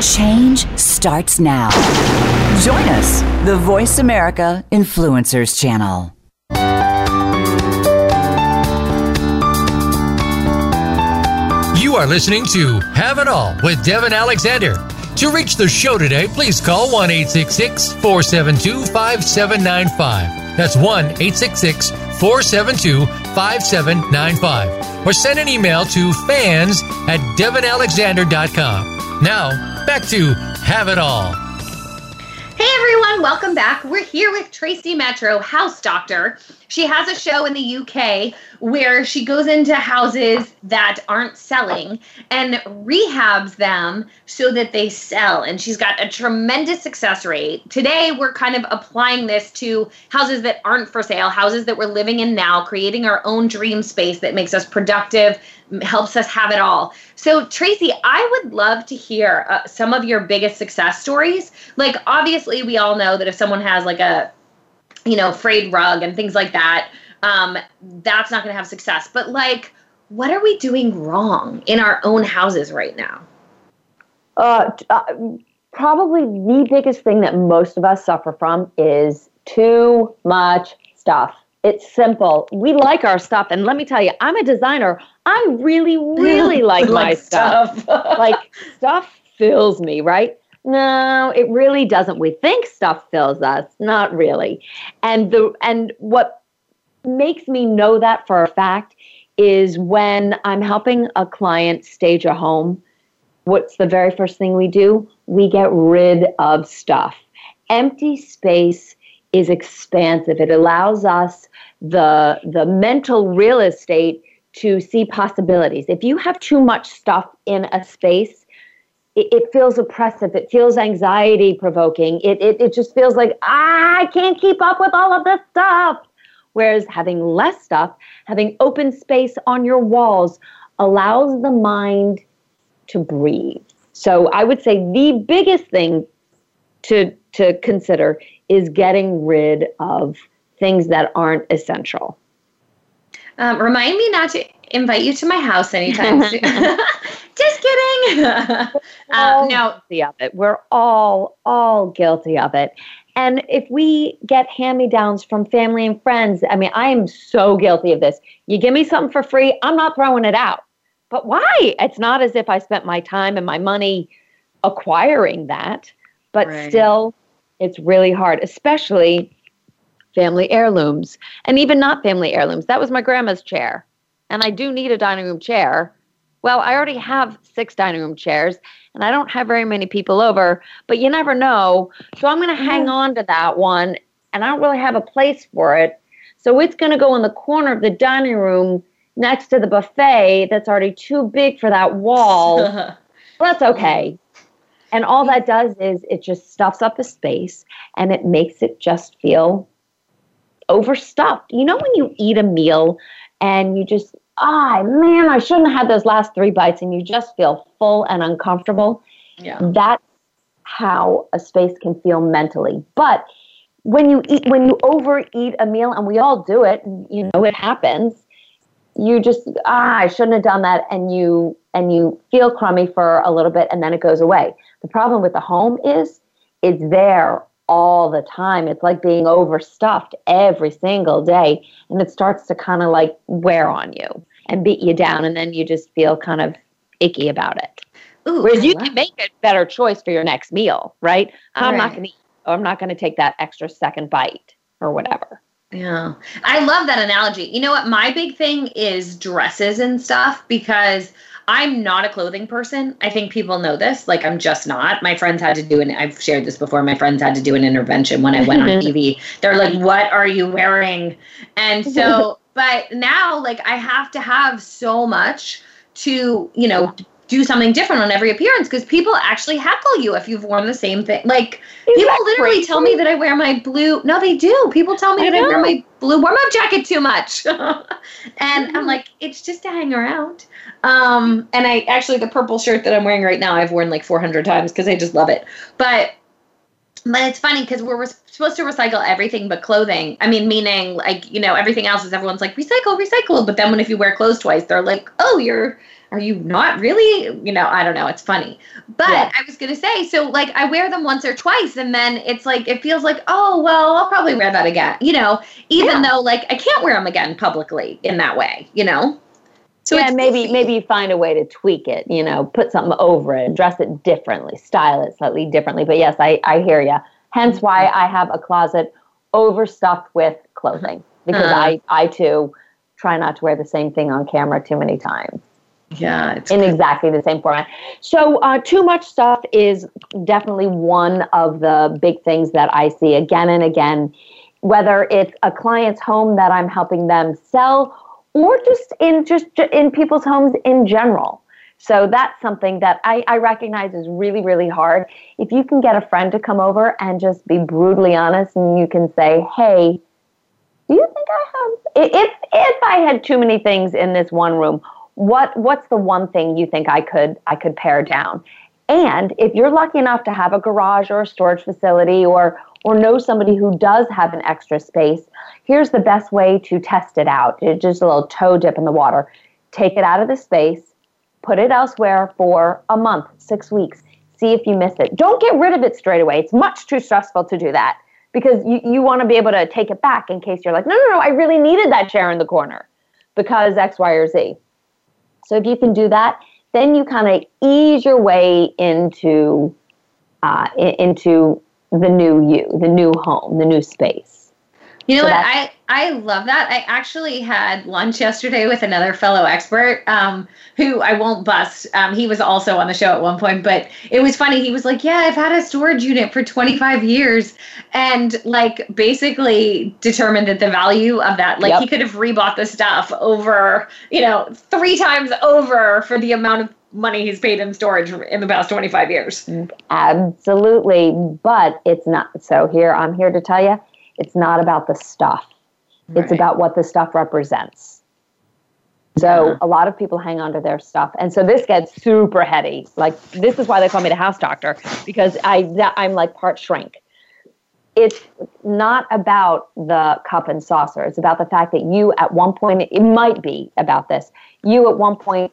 Speaker 3: Change starts now. Join us, the Voice America Influencers Channel.
Speaker 6: You are listening to Have It All with Devin Alexander. To reach the show today, please call 1 472 5795. That's 1 472 5795. Or send an email to fans at devinalexander.com. Now, back to Have It All.
Speaker 1: Hey everyone, welcome back. We're here with Tracy Metro, house doctor. She has a show in the UK where she goes into houses that aren't selling and rehabs them so that they sell. And she's got a tremendous success rate. Today, we're kind of applying this to houses that aren't for sale, houses that we're living in now, creating our own dream space that makes us productive, helps us have it all. So, Tracy, I would love to hear uh, some of your biggest success stories. Like, obviously, we all know that if someone has like a you know, frayed rug and things like that, um, that's not going to have success. But like, what are we doing wrong in our own houses right now?
Speaker 2: Uh, uh, probably the biggest thing that most of us suffer from is too much stuff. It's simple. We like our stuff. And let me tell you, I'm a designer. I really, really like, like my stuff. stuff. like, stuff fills me, right? No, it really doesn't. We think stuff fills us, not really. And the and what makes me know that for a fact is when I'm helping a client stage a home, what's the very first thing we do? We get rid of stuff. Empty space is expansive. It allows us the the mental real estate to see possibilities. If you have too much stuff in a space, it, it feels oppressive. It feels anxiety provoking. It, it, it just feels like, ah, I can't keep up with all of this stuff. Whereas having less stuff, having open space on your walls allows the mind to breathe. So I would say the biggest thing to to consider is getting rid of things that aren't essential.
Speaker 1: Um, remind me not to invite you to my house anytime soon. Just kidding. uh, no,
Speaker 2: guilty of it. We're all all guilty of it. And if we get hand-me-downs from family and friends, I mean, I am so guilty of this. You give me something for free, I'm not throwing it out. But why? It's not as if I spent my time and my money acquiring that, but right. still, it's really hard, especially family heirlooms and even not family heirlooms. That was my grandma's chair and I do need a dining room chair. Well, I already have six dining room chairs and I don't have very many people over, but you never know. So I'm going to hang on to that one and I don't really have a place for it. So it's going to go in the corner of the dining room next to the buffet that's already too big for that wall. well, that's okay. And all that does is it just stuffs up the space and it makes it just feel overstuffed. You know, when you eat a meal and you just, ah, man, I shouldn't have had those last three bites, and you just feel full and uncomfortable. Yeah. That's how a space can feel mentally. But when you eat, when you overeat a meal, and we all do it, you know, it happens. You just, ah, I shouldn't have done that, and you and you feel crummy for a little bit, and then it goes away. The problem with the home is it's there all the time. It's like being overstuffed every single day. And it starts to kind of like wear on you and beat you down. And then you just feel kind of icky about it. Ooh, Whereas you can make a better choice for your next meal, right? I'm right. not going to I'm not going to take that extra second bite or whatever.
Speaker 1: Yeah. I love that analogy. You know what? My big thing is dresses and stuff because I'm not a clothing person. I think people know this. Like, I'm just not. My friends had to do and I've shared this before. My friends had to do an intervention when I went on TV. They're like, what are you wearing? And so, but now, like, I have to have so much to, you know, do something different on every appearance because people actually heckle you if you've worn the same thing. Like people literally tell me that I wear my blue. No, they do. People tell me
Speaker 2: I
Speaker 1: that I wear my blue warm up jacket too much, and
Speaker 2: Mm-hmm.
Speaker 1: I'm like, it's just to hang around. Um, and I actually the purple shirt that I'm wearing right now, I've worn like 400 times because I just love it. But but it's funny because we're supposed to recycle everything but clothing. I mean, meaning like you know everything else is everyone's like recycle, recycle. But then when if you wear clothes twice, they're like, oh, you're are you not really? You know, I don't know. It's funny. But
Speaker 2: Yeah.
Speaker 1: I was gonna say, so like I wear them once or twice, and then it's like it feels like, oh well, I'll probably wear that again. You know, even though like I can't wear them again publicly in that way. You know. So
Speaker 2: yeah, maybe maybe you find a way to tweak it. You know, put something over it, dress it differently, style it slightly differently. But yes, I I hear you. Hence why I have a closet overstuffed with clothing because
Speaker 1: Uh.
Speaker 2: I I too try not to wear the same thing on camera too many times
Speaker 1: Yeah, it's
Speaker 2: in exactly the same format. So, uh, too much stuff is definitely one of the big things that I see again and again, whether it's a client's home that I'm helping them sell or just in just in people's homes in general. So that's something that I, I recognize is really, really hard. If you can get a friend to come over and just be brutally honest and you can say, hey, do you think I have if if I had too many things in this one room, what what's the one thing you think I could I could pare down? And if you're lucky enough to have a garage or a storage facility or or know somebody who does have an extra space, here's the best way to test it out. Just a little toe dip in the water. Take it out of the space, put it elsewhere for a month, 6 weeks. See if you miss it. Don't get rid of it straight away. It's much too stressful to do that because you, you want to be able to take it back in case you're like, no, no, no, I really needed that chair in the corner because X, Y, or Z. So if you can do that, then you kind of ease your way into uh, into the new you, the new home, the new space.
Speaker 1: You know
Speaker 2: So
Speaker 1: what? I I love that. I actually had lunch yesterday with another fellow expert, um, who I won't bust. Um, he was also on the show at one point, but it was funny. He was like, "Yeah, I've had a storage unit for 25 years," and like basically determined that the value of that, like
Speaker 2: Yep.
Speaker 1: he could have rebought the stuff over, you know, three times over for the amount of money he's paid in storage in the past 25 years.
Speaker 2: Absolutely, but it's not. So here, I'm here to tell you, it's not about the stuff. It's about what the stuff represents. So
Speaker 1: Yeah.
Speaker 2: a lot of people hang on to their stuff, and so this gets super heady. Like this is why they call me the house doctor because I that, I'm like part shrink. It's not about the cup and saucer. It's about the fact that you at one point it might be about this. You at one point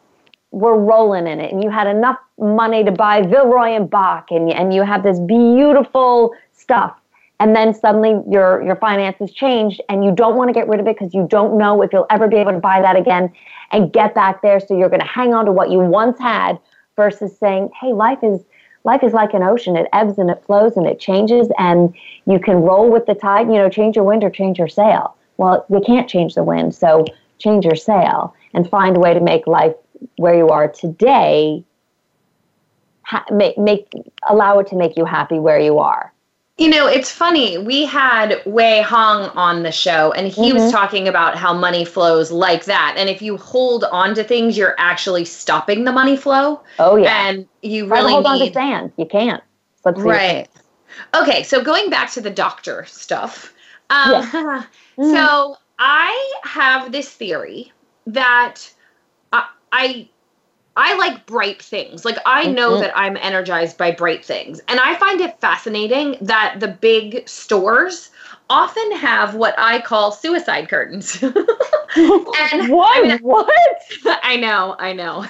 Speaker 2: were rolling in it and you had enough money to buy Villeroy and Boch and, and you have this beautiful stuff and then suddenly your your finances changed and you don't want to get rid of it because you don't know if you'll ever be able to buy that again and get back there. So you're going to hang on to what you once had versus saying hey life is life is like an ocean. It ebbs and it flows and it changes and you can roll with the tide you know change your wind or change your sail. Well you can't change the wind so change your sail and find a way to make life where you are today ha- make, make allow it to make you happy where you are
Speaker 1: You know, it's funny. We had Wei Hong on the show, and he was talking about how money flows like that. And if you hold on to things, you're actually stopping the money flow.
Speaker 2: oh yeah
Speaker 1: And you really
Speaker 2: hold on to sand you can't your
Speaker 1: right. Okay, so going back to the doctor stuff. Um,
Speaker 2: Mm.
Speaker 1: So I have this theory that I, I I like bright things. Like I know
Speaker 2: Mhm.
Speaker 1: that I'm energized by bright things. And I find it fascinating that the big stores often have what I call suicide curtains. and
Speaker 2: what
Speaker 1: I mean,
Speaker 2: what
Speaker 1: I know, I know.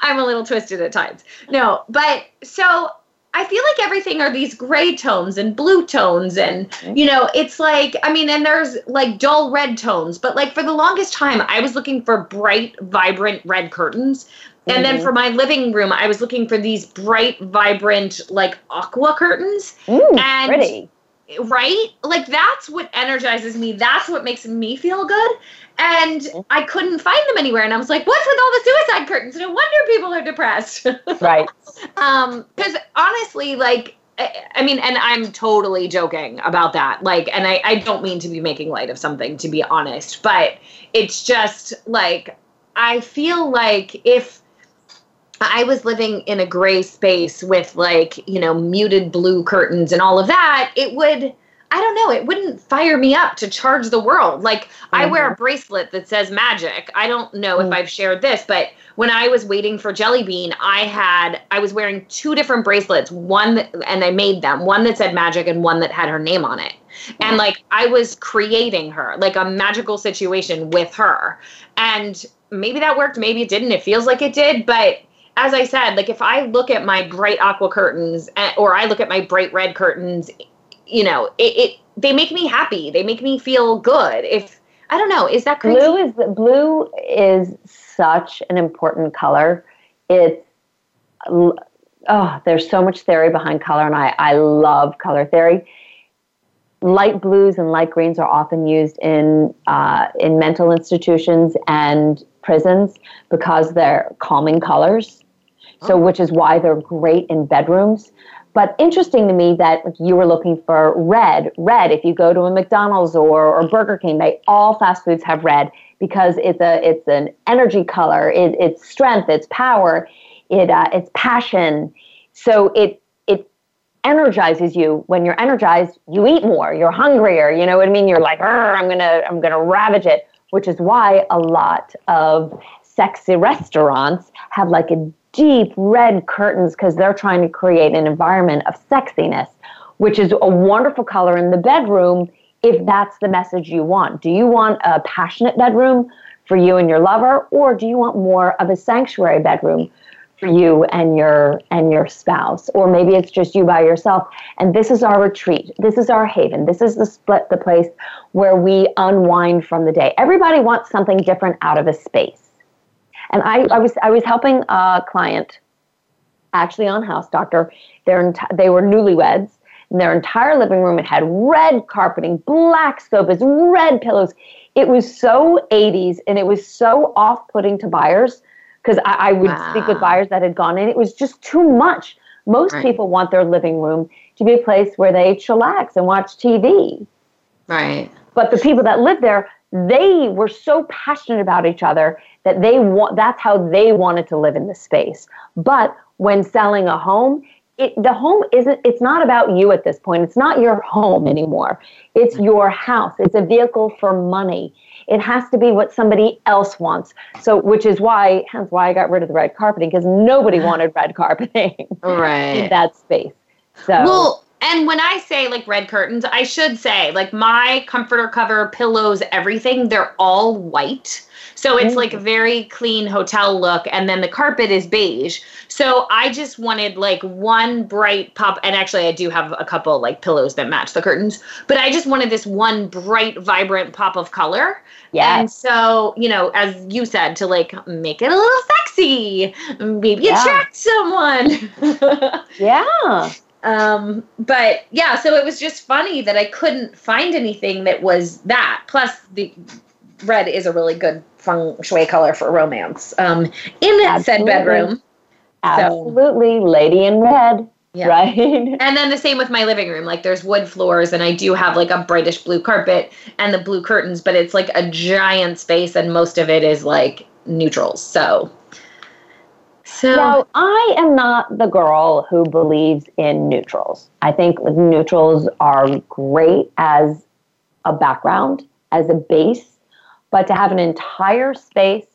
Speaker 1: I'm a little twisted at times. No, but so I feel like everything are these gray tones and blue tones and you know, it's like I mean, and there's like dull red tones, but like for the longest time I was looking for bright, vibrant red curtains. And then
Speaker 2: Mhm.
Speaker 1: for my living room, I was looking for these bright, vibrant, like aqua curtains
Speaker 2: Ooh,
Speaker 1: And-
Speaker 2: pretty
Speaker 1: right? Like that's what energizes me. That's what makes me feel good. And I couldn't find them anywhere. And I was like, what's with all the suicide curtains? No wonder people are depressed.
Speaker 2: right
Speaker 1: um, because honestly, like I, I mean, and I'm totally joking about that. Like, and I, I don't mean to be making light of something, to be honest, but it's just like I feel like if I was living in a gray space with like, you know, muted blue curtains and all of that, it would I don't know, it wouldn't fire me up to charge the world. Like mm-hmm. I wear a bracelet that says magic. I don't know mm-hmm. if I've shared this, but when I was waiting for Jelly Bean, I had I was wearing two different bracelets, one that, and I made them, one that said magic and one that had her name on it. And like I was creating her, like a magical situation with her. And maybe that worked, maybe it didn't. It feels like it did, but as I said, like if I look at my bright aqua curtains eh, or I look at my bright red curtains, you know, it, it they make me happy. They make me feel good. If I don't know, is that crazy?
Speaker 2: Blue is blue is such an important color. It's oh, there's so much theory behind color, and I I love color theory. Light blues and light greens are often used in uh, in mental institutions and prisons because they're calming colors. So, which is why they're great in bedrooms. But interesting to me that you were looking for red. Red, if you go to a McDonald's or, or Burger King, they all fast foods have red because it's a it's an energy color. It, it's strength. It's power. It uh, it's passion. So it it energizes you. When you're energized, you eat more. You're hungrier. You know what I mean? You're like, I'm gonna I'm gonna ravage it. Which is why a lot of sexy restaurants have like a deep red curtains because they're trying to create an environment of sexiness, which is a wonderful color in the bedroom if that's the message you want. Do you want a passionate bedroom for you and your lover, or do you want more of a sanctuary bedroom for you and your and your spouse? Or maybe it's just you by yourself. And this is our retreat. This is our haven. This is the split the place where we unwind from the day. Everybody wants something different out of a space. And I, I was I was helping a client actually on House Doctor. Their enti- they were newlyweds. And their entire living room it had red carpeting, black sofas, red pillows. It was so 80s and it was so off-putting to buyers because I, I, would wow. speak with buyers that had gone in. It was just too much. Most right. people want their living room to be a place where they chillax and watch TV.
Speaker 1: Right.
Speaker 2: But the people that live there, they were so passionate about each other that they want that's how they wanted to live in the space. But when selling a home it, the home isn't it's not about you at this point. It's not your home anymore. It's mm-hmm. your house. It's a vehicle for money. It has to be what somebody else wants. So which is why hence why i got rid of the red carpeting because nobody wanted red carpeting
Speaker 1: right.
Speaker 2: in that space. So
Speaker 1: well and when I say like red curtains, I should say like my comforter cover, pillows, everything, they're all white. So it's like a very clean hotel look, and then the carpet is beige. So I just wanted like one bright pop, and actually I do have a couple like pillows that match the curtains, but I just wanted this one bright, vibrant pop of color.
Speaker 2: Yeah.
Speaker 1: And so, you know, as you said, to like make it a little sexy, maybe yeah. attract someone.
Speaker 2: yeah.
Speaker 1: Um, but yeah, so it was just funny that I couldn't find anything that was that. Plus, the red is a really good feng shui color for romance. Um, in that said bedroom.
Speaker 2: Absolutely, so. lady in red. Yeah. Right.
Speaker 1: and then the same with my living room. Like there's wood floors and I do have like a brightish blue carpet and the blue curtains, but it's like a giant space and most of it is like neutrals. So
Speaker 2: so now, I am not the girl who believes in neutrals. I think neutrals are great as a background, as a base, but to have an entire space,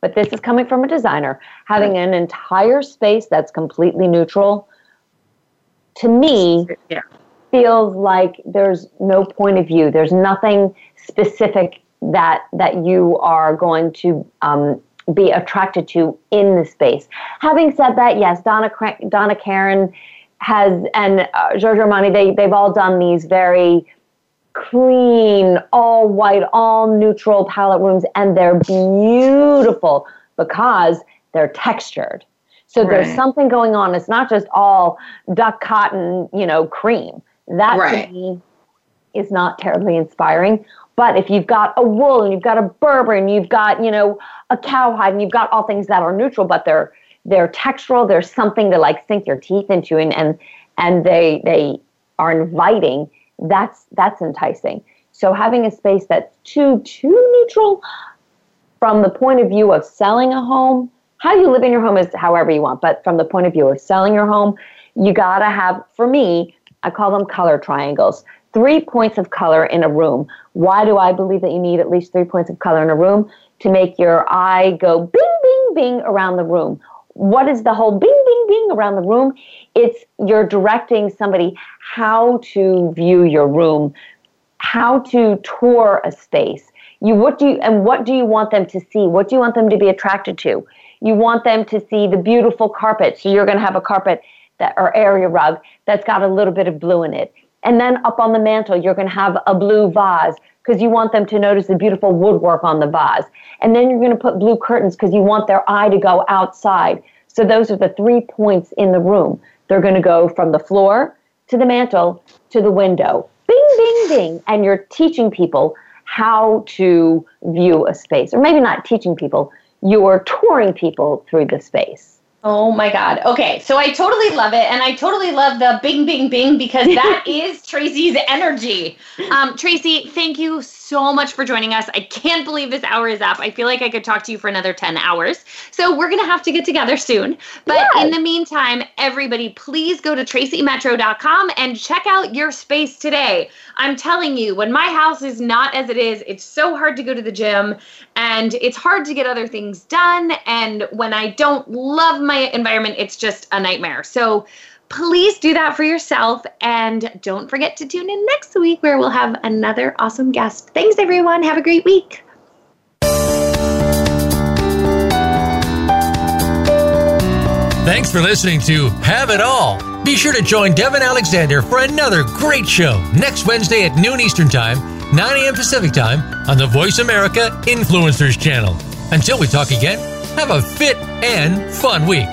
Speaker 2: but this is coming from a designer, having an entire space that's completely neutral, to me, yeah. feels like there's no point of view. There's nothing specific that that you are going to um, be attracted to in the space. Having said that, yes, Donna Donna Karan has and uh, Giorgio Armani they they've all done these very clean, all white, all neutral palette rooms, and they're beautiful because they're textured. So right. there's something going on. It's not just all duck cotton, you know, cream. That right. to me is not terribly inspiring. But if you've got a wool and you've got a Berber and you've got, you know, a cowhide and you've got all things that are neutral, but they're they're textural, there's something to like sink your teeth into and and, and they they are inviting that's that's enticing. So having a space that's too too neutral from the point of view of selling a home, how you live in your home is however you want, but from the point of view of selling your home, you gotta have, for me, I call them color triangles. Three points of color in a room. Why do I believe that you need at least three points of color in a room? To make your eye go bing, bing, bing around the room. What is the whole bing, bing, bing around the room? It's you're directing somebody how to view your room, how to tour a space. You what do you and what do you want them to see? What do you want them to be attracted to? You want them to see the beautiful carpet. So you're going to have a carpet that or area rug that's got a little bit of blue in it. And then up on the mantle, you're going to have a blue vase because you want them to notice the beautiful woodwork on the vase. And then you're going to put blue curtains because you want their eye to go outside. So those are the three points in the room. They're going to go from the floor to the mantle to the window. Bing, bing, bing. And you're teaching people how to view a space. Or maybe not teaching people, you're touring people through the space.
Speaker 1: Oh my God. Okay. So I totally love it. And I totally love the bing, bing, bing because that is Tracy's energy. Um, Tracy, thank you so much for joining us. I can't believe this hour is up. I feel like I could talk to you for another 10 hours. So we're going to have to get together soon. But yes. in the meantime, everybody, please go to tracymetro.com and check out your space today. I'm telling you, when my house is not as it is, it's so hard to go to the gym and it's hard to get other things done. And when I don't love my environment, it's just a nightmare. So please do that for yourself. And don't forget to tune in next week where we'll have another awesome guest. Thanks, everyone. Have a great week.
Speaker 6: Thanks for listening to Have It All. Be sure to join Devin Alexander for another great show next Wednesday at noon Eastern Time, 9 a.m. Pacific Time on the Voice America Influencers channel. Until we talk again, have a fit and fun week.